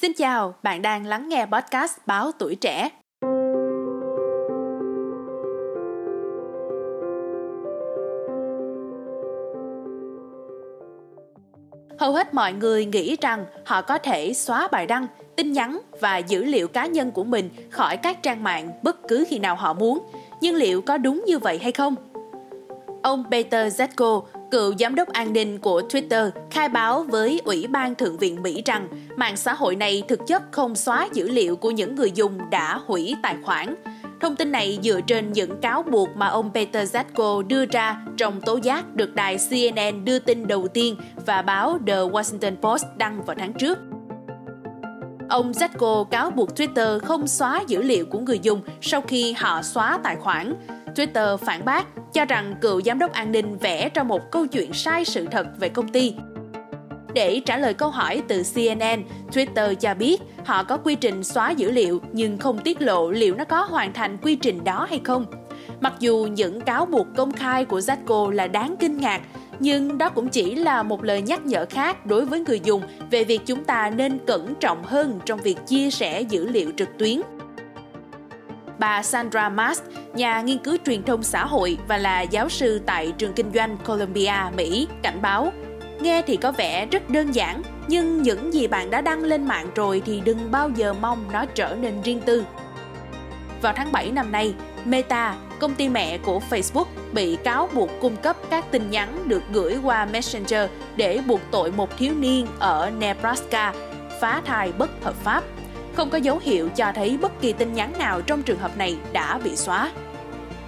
Xin chào, bạn đang lắng nghe podcast Báo Tuổi Trẻ. Hầu hết mọi người nghĩ rằng họ có thể xóa bài đăng, tin nhắn và dữ liệu cá nhân của mình khỏi các trang mạng bất cứ khi nào họ muốn. Nhưng liệu có đúng như vậy hay không? Ông Peter Zetko, cựu giám đốc an ninh của Twitter, khai báo với Ủy ban Thượng viện Mỹ rằng mạng xã hội này thực chất không xóa dữ liệu của những người dùng đã hủy tài khoản. Thông tin này dựa trên những cáo buộc mà ông Peter Zatko đưa ra trong tố giác được đài CNN đưa tin đầu tiên và báo The Washington Post đăng vào tháng trước. Ông Zetko cáo buộc Twitter không xóa dữ liệu của người dùng sau khi họ xóa tài khoản. Twitter phản bác cho rằng cựu giám đốc an ninh vẽ ra một câu chuyện sai sự thật về công ty. Để trả lời câu hỏi từ CNN, Twitter cho biết họ có quy trình xóa dữ liệu nhưng không tiết lộ liệu nó có hoàn thành quy trình đó hay không. Mặc dù những cáo buộc công khai của Zatko là đáng kinh ngạc, nhưng đó cũng chỉ là một lời nhắc nhở khác đối với người dùng về việc chúng ta nên cẩn trọng hơn trong việc chia sẻ dữ liệu trực tuyến. Bà Sandra Mast, nhà nghiên cứu truyền thông xã hội và là giáo sư tại trường kinh doanh Columbia, Mỹ, cảnh báo Nghe thì có vẻ rất đơn giản, nhưng những gì bạn đã đăng lên mạng rồi thì đừng bao giờ mong nó trở nên riêng tư. Vào tháng 7 năm nay, Meta, công ty mẹ của Facebook, bị cáo buộc cung cấp các tin nhắn được gửi qua Messenger để buộc tội một thiếu niên ở Nebraska phá thai bất hợp pháp. Không có dấu hiệu cho thấy bất kỳ tin nhắn nào trong trường hợp này đã bị xóa.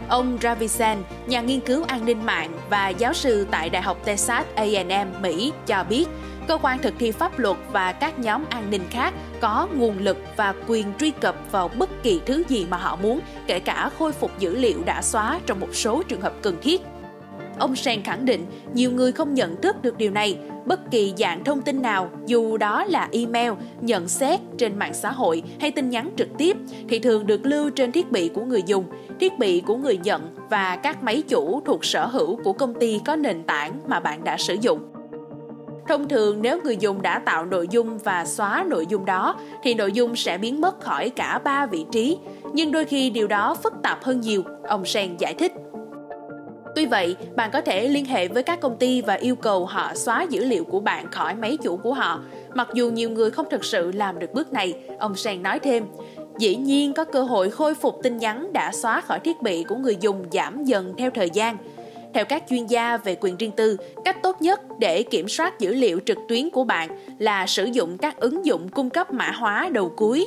Ông Ravisan, nhà nghiên cứu an ninh mạng và giáo sư tại Đại học Texas A&M Mỹ cho biết, cơ quan thực thi pháp luật và các nhóm an ninh khác có nguồn lực và quyền truy cập vào bất kỳ thứ gì mà họ muốn, kể cả khôi phục dữ liệu đã xóa trong một số trường hợp cần thiết. Ông Sen khẳng định nhiều người không nhận thức được điều này. Bất kỳ dạng thông tin nào, dù đó là email, nhận xét trên mạng xã hội hay tin nhắn trực tiếp, thì thường được lưu trên thiết bị của người dùng, thiết bị của người nhận và các máy chủ thuộc sở hữu của công ty có nền tảng mà bạn đã sử dụng. Thông thường nếu người dùng đã tạo nội dung và xóa nội dung đó thì nội dung sẽ biến mất khỏi cả ba vị trí, nhưng đôi khi điều đó phức tạp hơn nhiều, ông Sen giải thích. Tuy vậy, bạn có thể liên hệ với các công ty và yêu cầu họ xóa dữ liệu của bạn khỏi máy chủ của họ. Mặc dù nhiều người không thực sự làm được bước này, ông Sen nói thêm, dĩ nhiên có cơ hội khôi phục tin nhắn đã xóa khỏi thiết bị của người dùng giảm dần theo thời gian. Theo các chuyên gia về quyền riêng tư, cách tốt nhất để kiểm soát dữ liệu trực tuyến của bạn là sử dụng các ứng dụng cung cấp mã hóa đầu cuối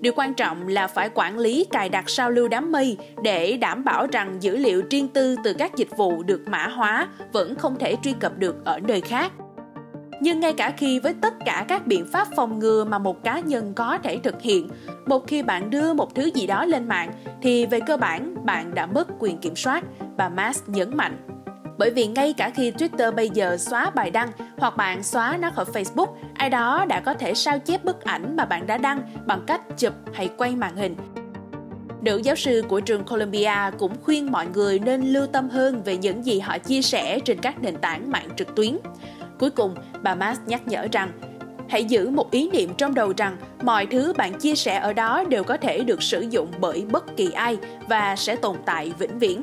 Điều quan trọng là phải quản lý cài đặt sao lưu đám mây để đảm bảo rằng dữ liệu riêng tư từ các dịch vụ được mã hóa vẫn không thể truy cập được ở nơi khác. Nhưng ngay cả khi với tất cả các biện pháp phòng ngừa mà một cá nhân có thể thực hiện, một khi bạn đưa một thứ gì đó lên mạng thì về cơ bản bạn đã mất quyền kiểm soát, bà Mas nhấn mạnh. Bởi vì ngay cả khi Twitter bây giờ xóa bài đăng hoặc bạn xóa nó khỏi Facebook, ai đó đã có thể sao chép bức ảnh mà bạn đã đăng bằng cách chụp hay quay màn hình. Nữ giáo sư của trường Columbia cũng khuyên mọi người nên lưu tâm hơn về những gì họ chia sẻ trên các nền tảng mạng trực tuyến. Cuối cùng, bà Mas nhắc nhở rằng hãy giữ một ý niệm trong đầu rằng mọi thứ bạn chia sẻ ở đó đều có thể được sử dụng bởi bất kỳ ai và sẽ tồn tại vĩnh viễn.